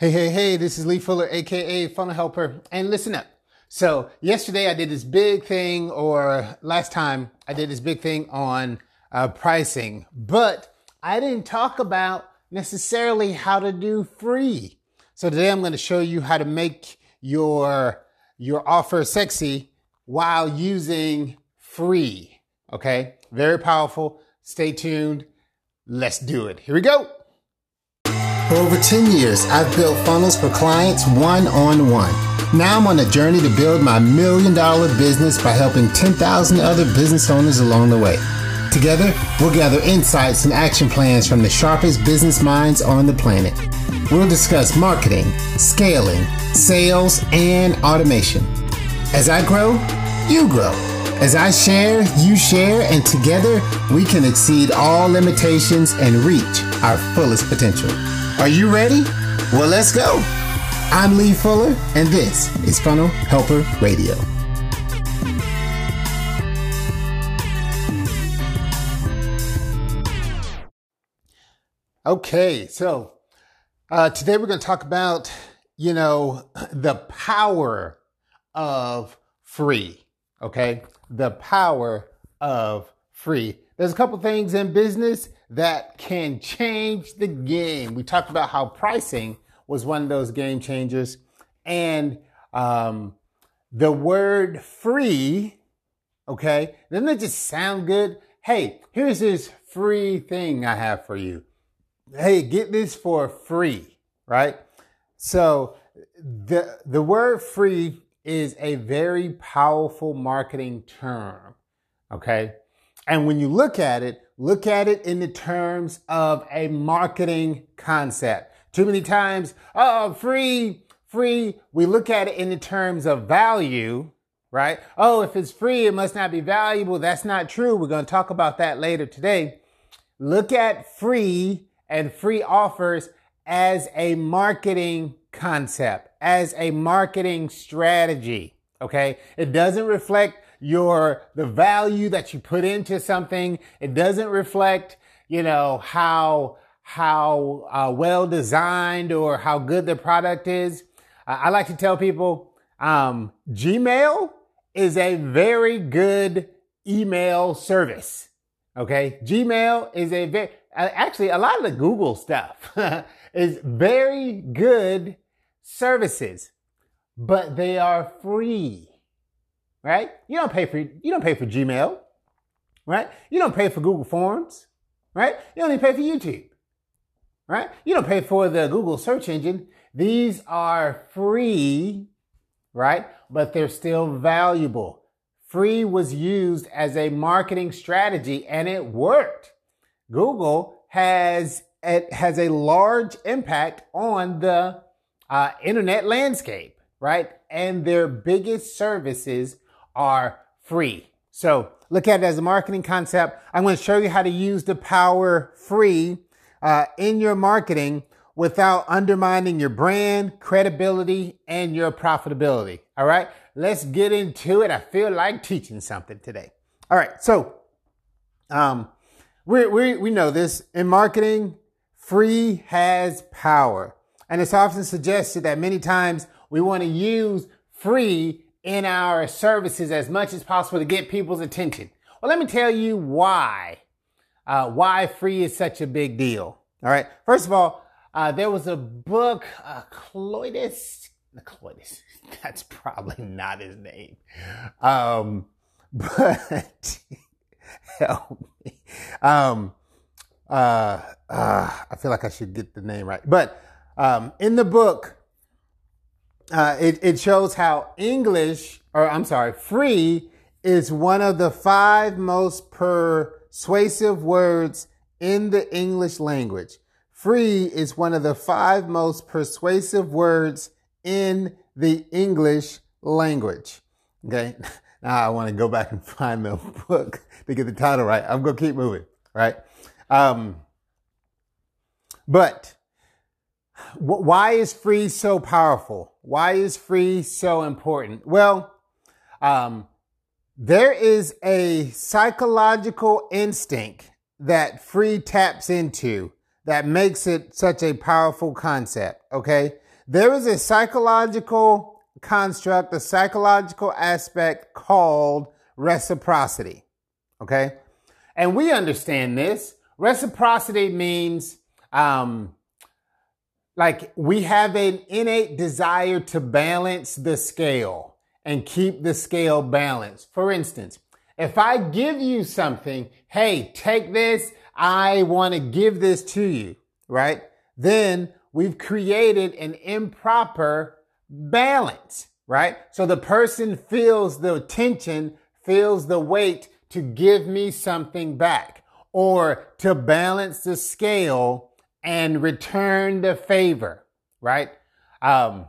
Hey, hey, hey, this is Lee Fuller, aka Funnel Helper, and listen up. So, yesterday I did this big thing, or last time I did this big thing on uh, pricing, but I didn't talk about necessarily how to do free. So, today I'm going to show you how to make your, your offer sexy while using free. Okay, very powerful. Stay tuned. Let's do it. Here we go. For over 10 years, I've built funnels for clients one on one. Now I'm on a journey to build my million dollar business by helping 10,000 other business owners along the way. Together, we'll gather insights and action plans from the sharpest business minds on the planet. We'll discuss marketing, scaling, sales, and automation. As I grow, you grow. As I share, you share, and together we can exceed all limitations and reach our fullest potential. Are you ready? Well, let's go. I'm Lee Fuller, and this is Funnel Helper Radio. Okay, so uh, today we're going to talk about, you know, the power of free. Okay, the power of free. There's a couple things in business that can change the game. We talked about how pricing was one of those game changers, and um, the word free, okay, doesn't it just sound good? Hey, here's this free thing I have for you. Hey, get this for free, right? So the the word free is a very powerful marketing term, okay? And when you look at it, look at it in the terms of a marketing concept. Too many times, oh, free, free. We look at it in the terms of value, right? Oh, if it's free, it must not be valuable. That's not true. We're going to talk about that later today. Look at free and free offers as a marketing concept, as a marketing strategy. Okay. It doesn't reflect your, the value that you put into something. It doesn't reflect, you know, how, how uh, well designed or how good the product is. Uh, I like to tell people, um, Gmail is a very good email service. Okay. Gmail is a very, actually a lot of the Google stuff is very good services, but they are free right? You don't pay for you don't pay for Gmail, right? You don't pay for Google Forms, right? You don't pay for YouTube, right? You don't pay for the Google search engine. These are free, right? But they're still valuable. Free was used as a marketing strategy and it worked. Google has it has a large impact on the uh, internet landscape, right? And their biggest services are free. So look at it as a marketing concept. I'm going to show you how to use the power free uh, in your marketing without undermining your brand, credibility, and your profitability. All right. Let's get into it. I feel like teaching something today. All right. So, um, we, we, we know this in marketing, free has power. And it's often suggested that many times we want to use free in our services as much as possible to get people's attention. Well, let me tell you why, uh, why free is such a big deal. All right. First of all, uh, there was a book, uh, Cloydus, Cloydus, that's probably not his name. Um, but help me. Um, uh, uh, I feel like I should get the name right. But, um, in the book, uh, it, it shows how English, or I'm sorry, free is one of the five most persuasive words in the English language. Free is one of the five most persuasive words in the English language. Okay. Now I want to go back and find the book to get the title right. I'm going to keep moving. Right. Um, but why is free so powerful? Why is free so important? Well, um, there is a psychological instinct that free taps into that makes it such a powerful concept. Okay. There is a psychological construct, a psychological aspect called reciprocity. Okay. And we understand this. Reciprocity means, um, like we have an innate desire to balance the scale and keep the scale balanced. For instance, if I give you something, hey, take this, I want to give this to you, right? Then we've created an improper balance, right? So the person feels the tension, feels the weight to give me something back or to balance the scale and return the favor, right? Um,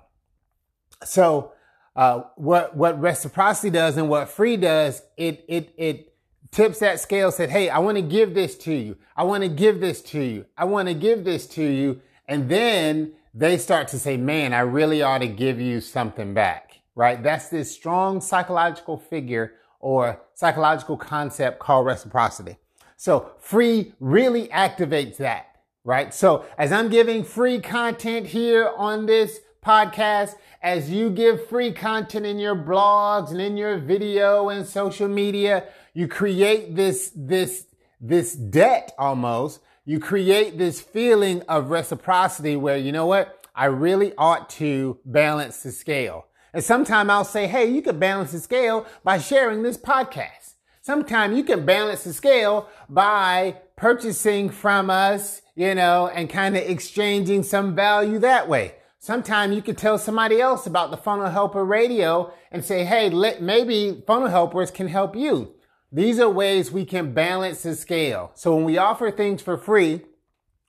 so, uh, what, what reciprocity does and what free does, it, it, it tips that scale, said, Hey, I want to give this to you. I want to give this to you. I want to give this to you. And then they start to say, man, I really ought to give you something back, right? That's this strong psychological figure or psychological concept called reciprocity. So free really activates that, right? So as I'm giving free content here on this podcast, as you give free content in your blogs and in your video and social media, you create this, this, this debt almost. You create this feeling of reciprocity where, you know what? I really ought to balance the scale. And sometimes I'll say, hey, you can balance the scale by sharing this podcast. Sometimes you can balance the scale by purchasing from us, you know, and kind of exchanging some value that way. Sometimes you could tell somebody else about the Funnel Helper Radio and say, hey, let, maybe Funnel Helpers can help you. These are ways we can balance the scale. So when we offer things for free,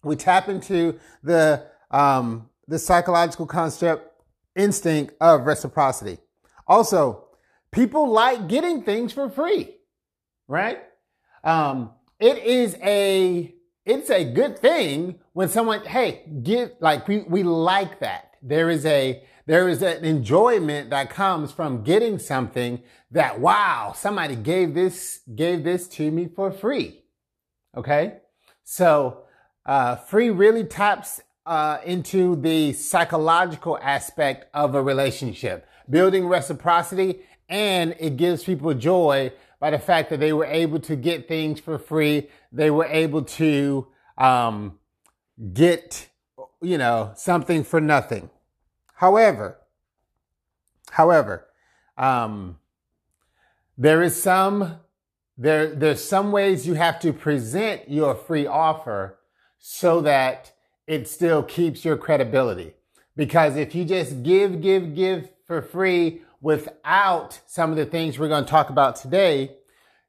we tap into the, um, the psychological concept instinct of reciprocity. Also, people like getting things for free, right? Um, it is a it's a good thing when someone hey give like we we like that. There is a there is an enjoyment that comes from getting something that wow somebody gave this gave this to me for free. Okay, so uh, free really taps uh, into the psychological aspect of a relationship, building reciprocity, and it gives people joy by the fact that they were able to get things for free. They were able to um, get, you know, something for nothing. However, however, um, there is some there there's some ways you have to present your free offer so that it still keeps your credibility. Because if you just give, give, give for free without some of the things we're going to talk about today,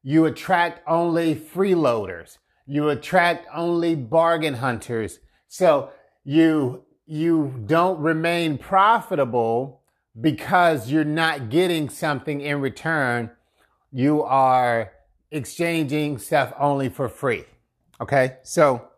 you attract only freeloaders. You attract only bargain hunters. So you, you don't remain profitable because you're not getting something in return. You are exchanging stuff only for free. Okay. So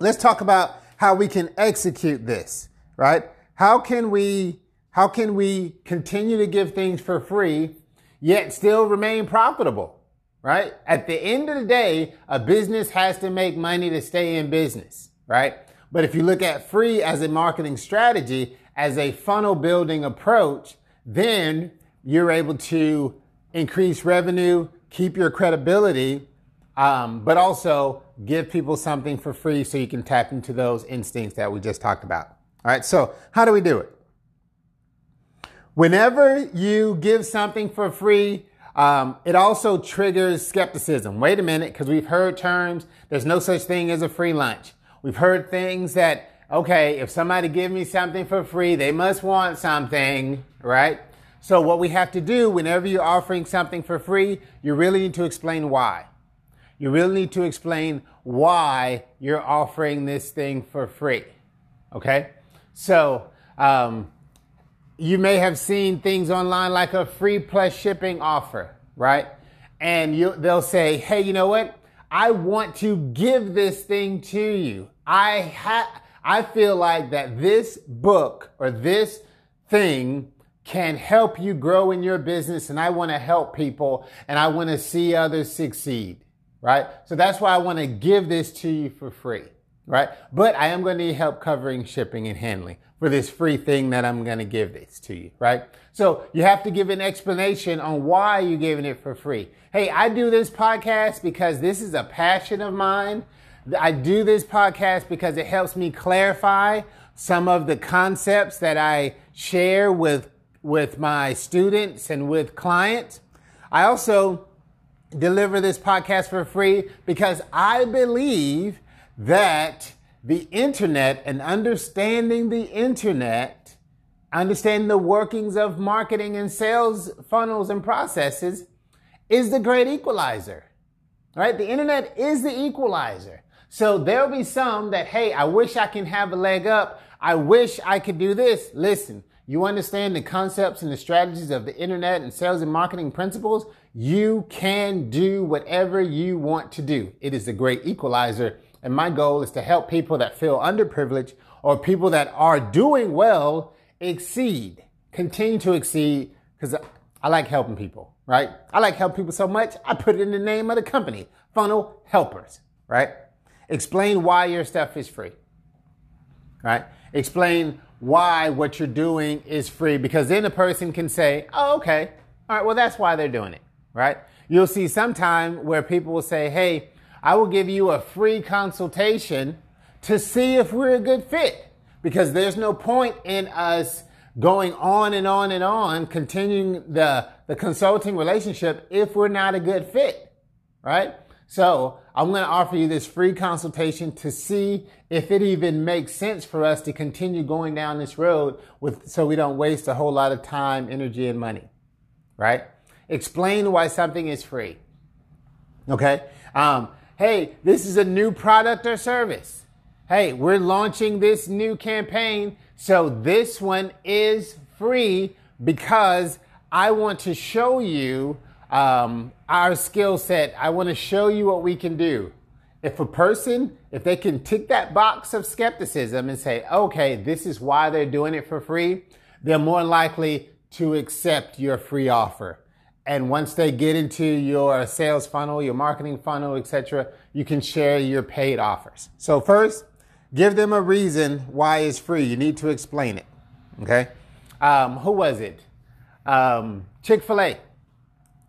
let's talk about how we can execute this, right? How can we, how can we continue to give things for free, yet still remain profitable, right? At the end of the day, a business has to make money to stay in business, right? But if you look at free as a marketing strategy, as a funnel building approach, then you're able to increase revenue, keep your credibility, um, but also give people something for free so you can tap into those instincts that we just talked about. All right, so how do we do it? Whenever you give something for free, um, it also triggers skepticism. Wait a minute, because we've heard terms, there's no such thing as a free lunch. We've heard things that, okay, if somebody give me something for free, they must want something, right? So what we have to do whenever you're offering something for free, you really need to explain why you really need to explain why you're offering this thing for free. Okay? So, um, you may have seen things online like a free plus shipping offer, right? And you, they'll say, hey, you know what? I want to give this thing to you. I ha- I feel like that this book or this thing can help you grow in your business and I want to help people and I want to see others succeed right? So that's why I want to give this to you for free. right? But I am going to need help covering shipping and handling for this free thing that I'm going to give this to you, right? So you have to give an explanation on why you're giving it for free. Hey, I do this podcast because this is a passion of mine. I do this podcast because it helps me clarify some of the concepts that I share with, with my students and with clients. I also deliver this podcast for free because I believe that the internet and understanding the internet, understanding the workings of marketing and sales funnels and processes is the great equalizer. Right? The internet is the equalizer. So there'll be some that, hey, I wish I can have a leg up. I wish I could do this. Listen, you understand the concepts and the strategies of the internet and sales and marketing principles. You can do whatever you want to do. It is the great equalizer and my goal is to help people that feel underprivileged or people that are doing well exceed, continue to exceed, because I like helping people, right? I like helping people so much, I put it in the name of the company, Funnel Helpers, right? Explain why your stuff is free, right? Explain why what you're doing is free, because then a person can say, oh, okay, all right, well, that's why they're doing it, right? You'll see sometime where people will say, hey, I will give you a free consultation to see if we're a good fit. Because there's no point in us going on and on and on, continuing the, the consulting relationship if we're not a good fit, right? So I'm going to offer you this free consultation to see if it even makes sense for us to continue going down this road with, so we don't waste a whole lot of time, energy, and money, right? Explain why something is free. Okay. Um, hey, this is a new product or service. Hey, we're launching this new campaign. So this one is free because I want to show you um, our skill set. I want to show you what we can do. If a person, if they can tick that box of skepticism and say, okay, this is why they're doing it for free, they're more likely to accept your free offer. And once they get into your sales funnel, your marketing funnel, etc., you can share your paid offers. So first, give them a reason why it's free. You need to explain it. Okay. Um, who was it? Um, Chick Fil A.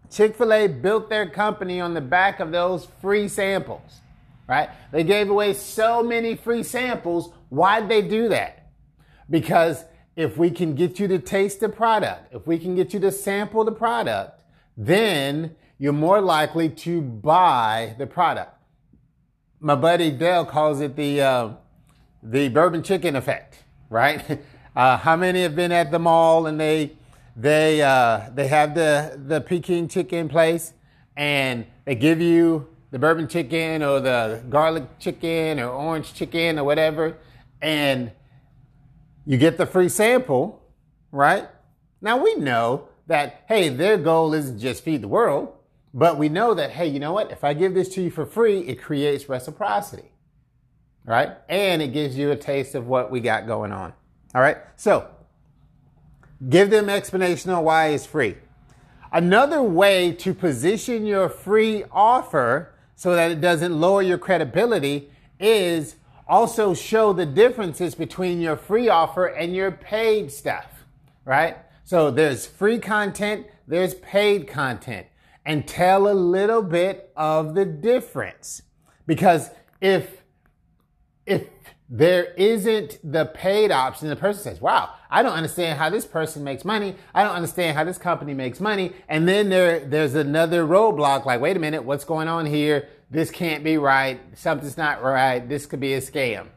Chick Fil A built their company on the back of those free samples. Right? They gave away so many free samples. Why'd they do that? Because if we can get you to taste the product, if we can get you to sample the product, then you're more likely to buy the product. My buddy Dale calls it the uh, the bourbon chicken effect, right? Uh, how many have been at the mall and they they uh, they have the the Peking chicken place and they give you the bourbon chicken or the garlic chicken or orange chicken or whatever, and you get the free sample, right? Now we know that, hey, their goal isn't just feed the world, but we know that, hey, you know what? If I give this to you for free, it creates reciprocity, right? And it gives you a taste of what we got going on. All right. So give them explanation on why it's free. Another way to position your free offer so that it doesn't lower your credibility is also show the differences between your free offer and your paid stuff, right? So there's free content, there's paid content, and tell a little bit of the difference. Because if, if there isn't the paid option, the person says, wow, I don't understand how this person makes money. I don't understand how this company makes money. And then there, there's another roadblock like, wait a minute, what's going on here? This can't be right. Something's not right. This could be a scam.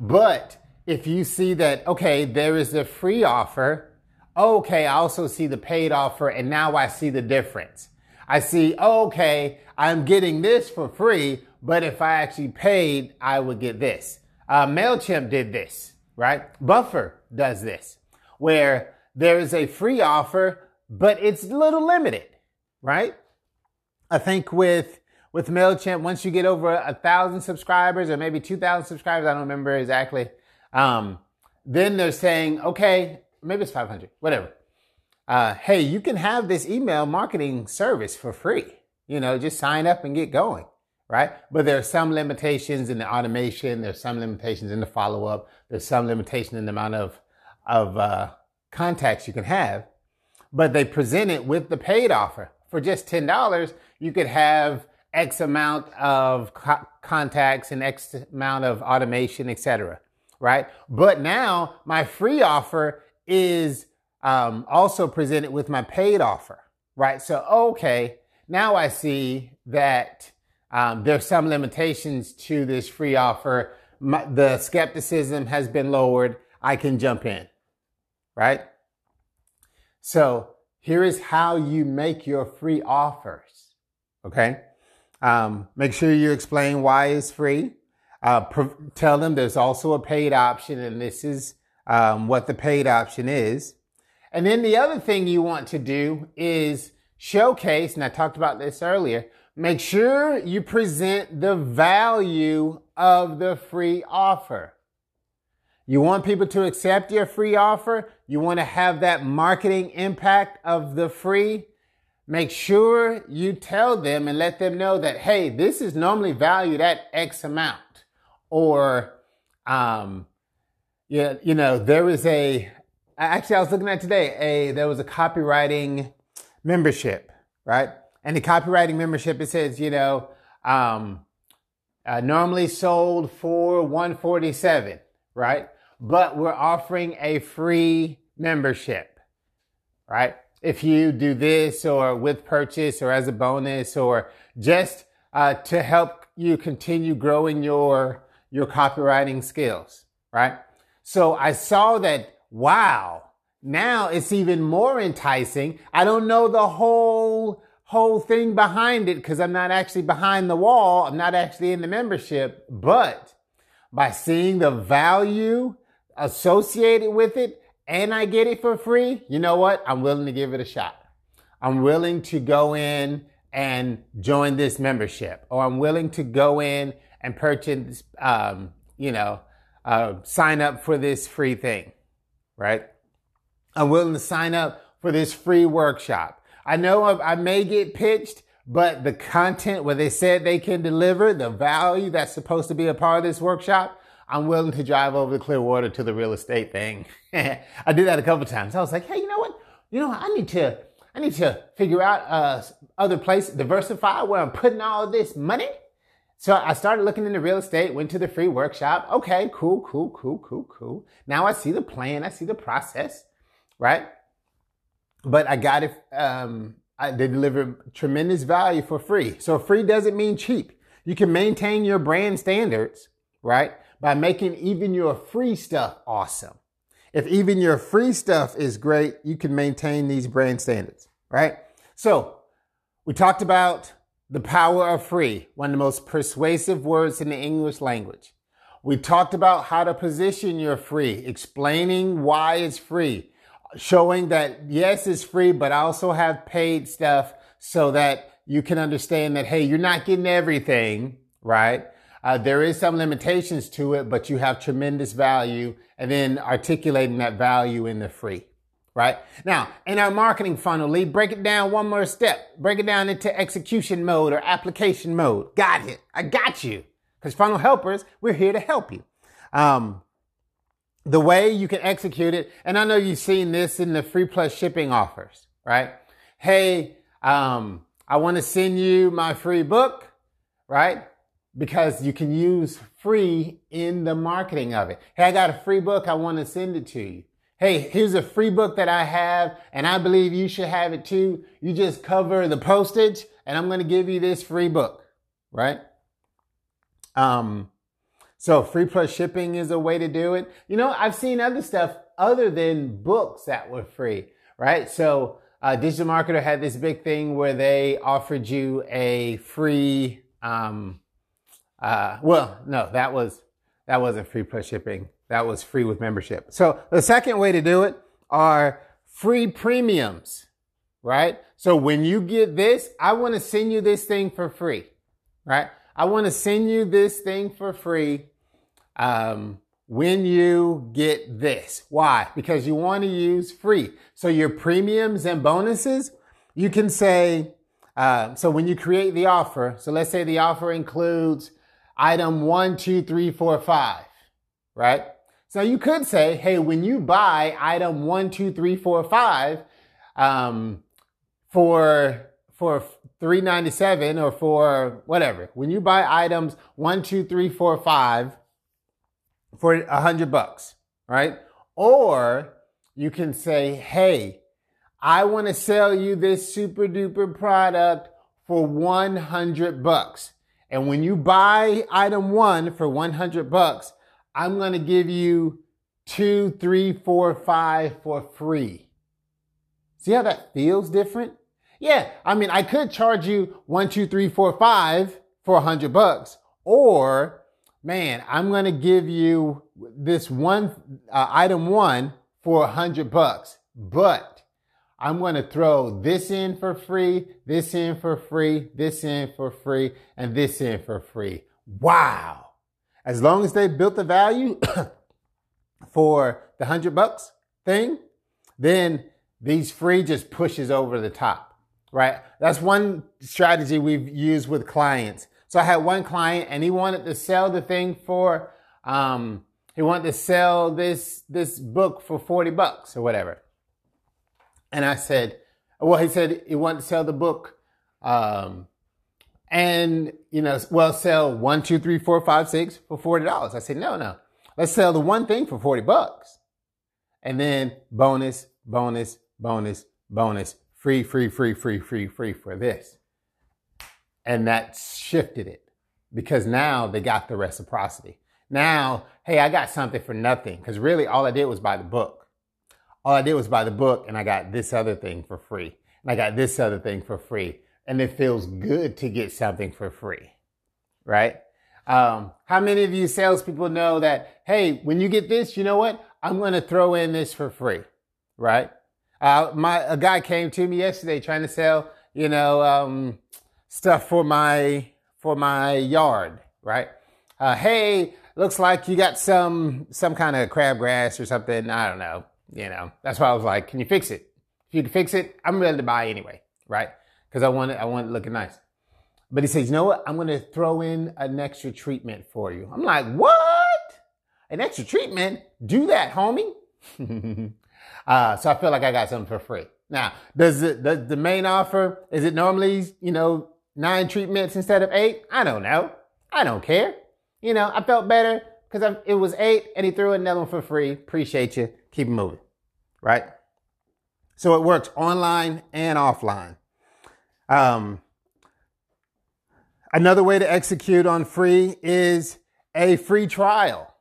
But if you see that, okay, there is a free offer, okay, I also see the paid offer and now I see the difference. I see, okay, I'm getting this for free, but if I actually paid, I would get this. Uh, MailChimp did this, right? Buffer does this, where there is a free offer, but it's a little limited, right? I think with with MailChimp, once you get over a thousand subscribers or maybe 2,000 subscribers, I don't remember exactly, um, then they're saying, okay, maybe it's 500, whatever. Uh, hey, you can have this email marketing service for free. You know, just sign up and get going. right? But there are some limitations in the automation. There's some limitations in the follow up. There's some limitation in the amount of of uh, contacts you can have. But they present it with the paid offer for just ten dollars. You could have X amount of co- contacts and X amount of automation, etc. Right? But now my free offer is um, also presented with my paid offer. Right? So okay, now I see that um, there's some limitations to this free offer. My, the skepticism has been lowered. I can jump in, right? So here is how you make your free offers. Okay. Um, make sure you explain why it's free. Uh, tell them there's also a paid option and this is um, what the paid option is. And then the other thing you want to do is showcase, and I talked about this earlier, Make sure you present the value of the free offer. You want people to accept your free offer. You want to have that marketing impact of the free. Make sure you tell them and let them know that, hey, this is normally valued at X amount. Or, um, yeah, you know, there was a, actually, I was looking at today, a, there was a copywriting membership, right? And the copywriting membership, it says, you know, um, uh, normally sold for 147, right? But we're offering a free membership, right? If you do this or with purchase or as a bonus or just uh, to help you continue growing your your copywriting skills, right? So I saw that, wow, now it's even more enticing. I don't know the whole whole thing behind it because I'm not actually behind the wall. I'm not actually in the membership, but by seeing the value associated with it and I get it for free, you know what? I'm willing to give it a shot. I'm willing to go in and join this membership or I'm willing to go in and purchase, um, you know, uh, sign up for this free thing, right? I'm willing to sign up for this free workshop. I know I may get pitched, but the content where they said they can deliver the value that's supposed to be a part of this workshop, I'm willing to drive over to Clearwater to the real estate thing. I did that a couple times. I was like, hey, you know what? You know, I need to, I need to figure out uh, other place, diversify where I'm putting all this money. So I started looking into real estate, went to the free workshop. Okay, cool, cool, cool, cool, cool. Now I see the plan, I see the process, right? but I got it. Um, I, they deliver tremendous value for free. So free doesn't mean cheap. You can maintain your brand standards, right? By making even your free stuff awesome. If even your free stuff is great, you can maintain these brand standards, right? So we talked about the power of free, one of the most persuasive words in the English language. We talked about how to position your free, explaining why it's free, showing that yes, it's free, but I also have paid stuff so that you can understand that, hey, you're not getting everything, right? Uh, there is some limitations to it, but you have tremendous value and then articulating that value in the free, right? Now, in our marketing funnel, Lee, break it down one more step. Break it down into execution mode or application mode. Got it. I got you. Because funnel helpers, we're here to help you. Um, the way you can execute it, and I know you've seen this in the free plus shipping offers, right? Hey, um, I want to send you my free book, right? Because you can use free in the marketing of it. Hey, I got a free book. I want to send it to you. Hey, here's a free book that I have and I believe you should have it too. You just cover the postage and I'm going to give you this free book, right? Um, so free plus shipping is a way to do it. You know, I've seen other stuff other than books that were free, right? So uh, Digital Marketer had this big thing where they offered you a free, um, uh, well, no, that was, that wasn't free plus shipping. That was free with membership. So the second way to do it are free premiums, right? So when you get this, I want to send you this thing for free, right? I want to send you this thing for free um, when you get this. Why? Because you want to use free. So your premiums and bonuses, you can say, Uh, so when you create the offer, so let's say the offer includes item one, two, three, four, five, right? So you could say, hey, when you buy item one, two, three, four, five, um, for for three ninety seven or for whatever, when you buy items one, two, three, four, five for a hundred bucks, right? Or you can say, hey, I want to sell you this super duper product for 100 bucks. And when you buy item one for 100 bucks, I'm going to give you two, three, four, five for free. See how that feels different? Yeah. I mean, I could charge you one, two, three, four, five for a hundred bucks, or man, I'm going to give you this one uh, item one for a hundred bucks, but I'm going to throw this in for free, this in for free, this in for free, and this in for free. Wow. As long as they built the value for the hundred bucks thing, then these free just pushes over the top, right? That's one strategy we've used with clients. So I had one client and he wanted to sell the thing for, um, he wanted to sell this, this book for 40 bucks or whatever. And I said, well, he said he wanted to sell the book, um, and you know, well, sell one, two, three, four, five, six for forty dollars. I said, no, no, let's sell the one thing for forty bucks, and then bonus, bonus, bonus, bonus, free, free, free, free, free, free for this, and that shifted it because now they got the reciprocity. Now, hey, I got something for nothing because really all I did was buy the book all I did was buy the book and I got this other thing for free. And I got this other thing for free. And it feels good to get something for free, right? Um, how many of you salespeople know that, hey, when you get this, you know what? I'm going to throw in this for free, right? Uh, my, a guy came to me yesterday trying to sell, you know, um, stuff for my, for my yard, right? Uh, hey, looks like you got some, some kind of crabgrass or something. I don't know you know, that's why I was like, can you fix it? If you can fix it, I'm ready to buy anyway, right? Because I want it, I want it looking nice. But he says, you know what? I'm going to throw in an extra treatment for you. I'm like, what? An extra treatment? Do that, homie. uh, so I feel like I got something for free. Now, does it, does the main offer, is it normally, you know, nine treatments instead of eight? I don't know. I don't care. You know, I felt better because it was eight and he threw another one for free. Appreciate you. Keep moving right? So it works online and offline. Um, another way to execute on free is a free trial,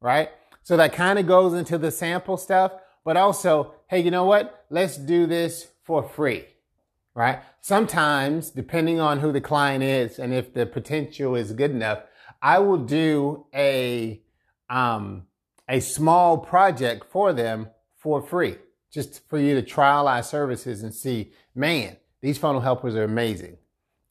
right? So that kind of goes into the sample stuff, but also, hey, you know what? Let's do this for free, right? Sometimes, depending on who the client is and if the potential is good enough, I will do a, um, a small project for them for free, just for you to trial our services and see, man, these funnel helpers are amazing,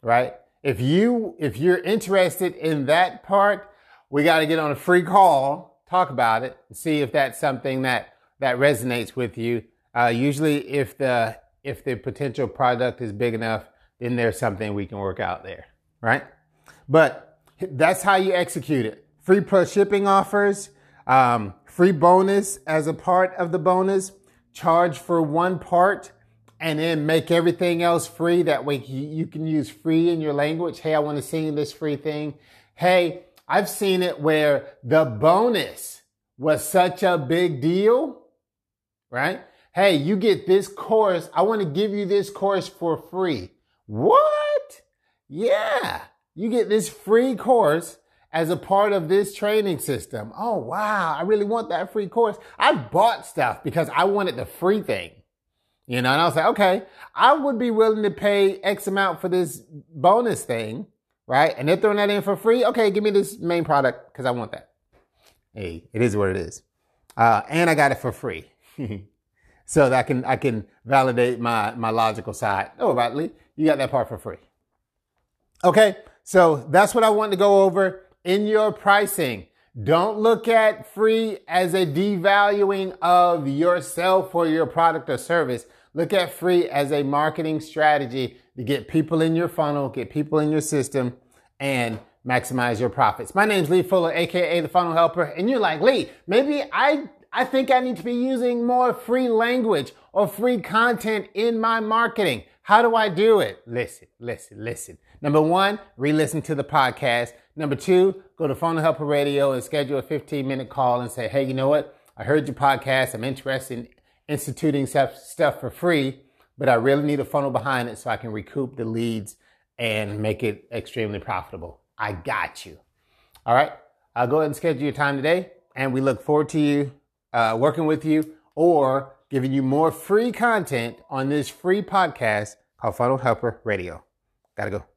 right? If you, if you're interested in that part, we got to get on a free call, talk about it, and see if that's something that, that resonates with you. Uh, usually if the, if the potential product is big enough, then there's something we can work out there, right? But that's how you execute it. Free plus shipping offers, um, free bonus as a part of the bonus, charge for one part and then make everything else free. That way you can use free in your language. Hey, I want to sing this free thing. Hey, I've seen it where the bonus was such a big deal, right? Hey, you get this course. I want to give you this course for free. What? Yeah. You get this free course as a part of this training system. Oh, wow. I really want that free course. I bought stuff because I wanted the free thing. You know, and I was like, okay, I would be willing to pay X amount for this bonus thing, right? And they're throwing that in for free. Okay, give me this main product because I want that. Hey, it is what it is. Uh, and I got it for free. so that I can, I can validate my, my logical side. Oh, about you got that part for free. Okay. So that's what I wanted to go over in your pricing. Don't look at free as a devaluing of yourself or your product or service. Look at free as a marketing strategy to get people in your funnel, get people in your system, and maximize your profits. My name is Lee Fuller, aka the Funnel Helper, and you're like, Lee, maybe I I think I need to be using more free language or free content in my marketing. How do I do it? Listen, listen, listen. Number one, re-listen to the podcast. Number two, go to Funnel Helper Radio and schedule a 15 minute call and say, hey, you know what? I heard your podcast. I'm interested in instituting stuff for free, but I really need a funnel behind it so I can recoup the leads and make it extremely profitable. I got you. All right. I'll go ahead and schedule your time today. And we look forward to you uh, working with you or giving you more free content on this free podcast called Funnel Helper Radio. Gotta go.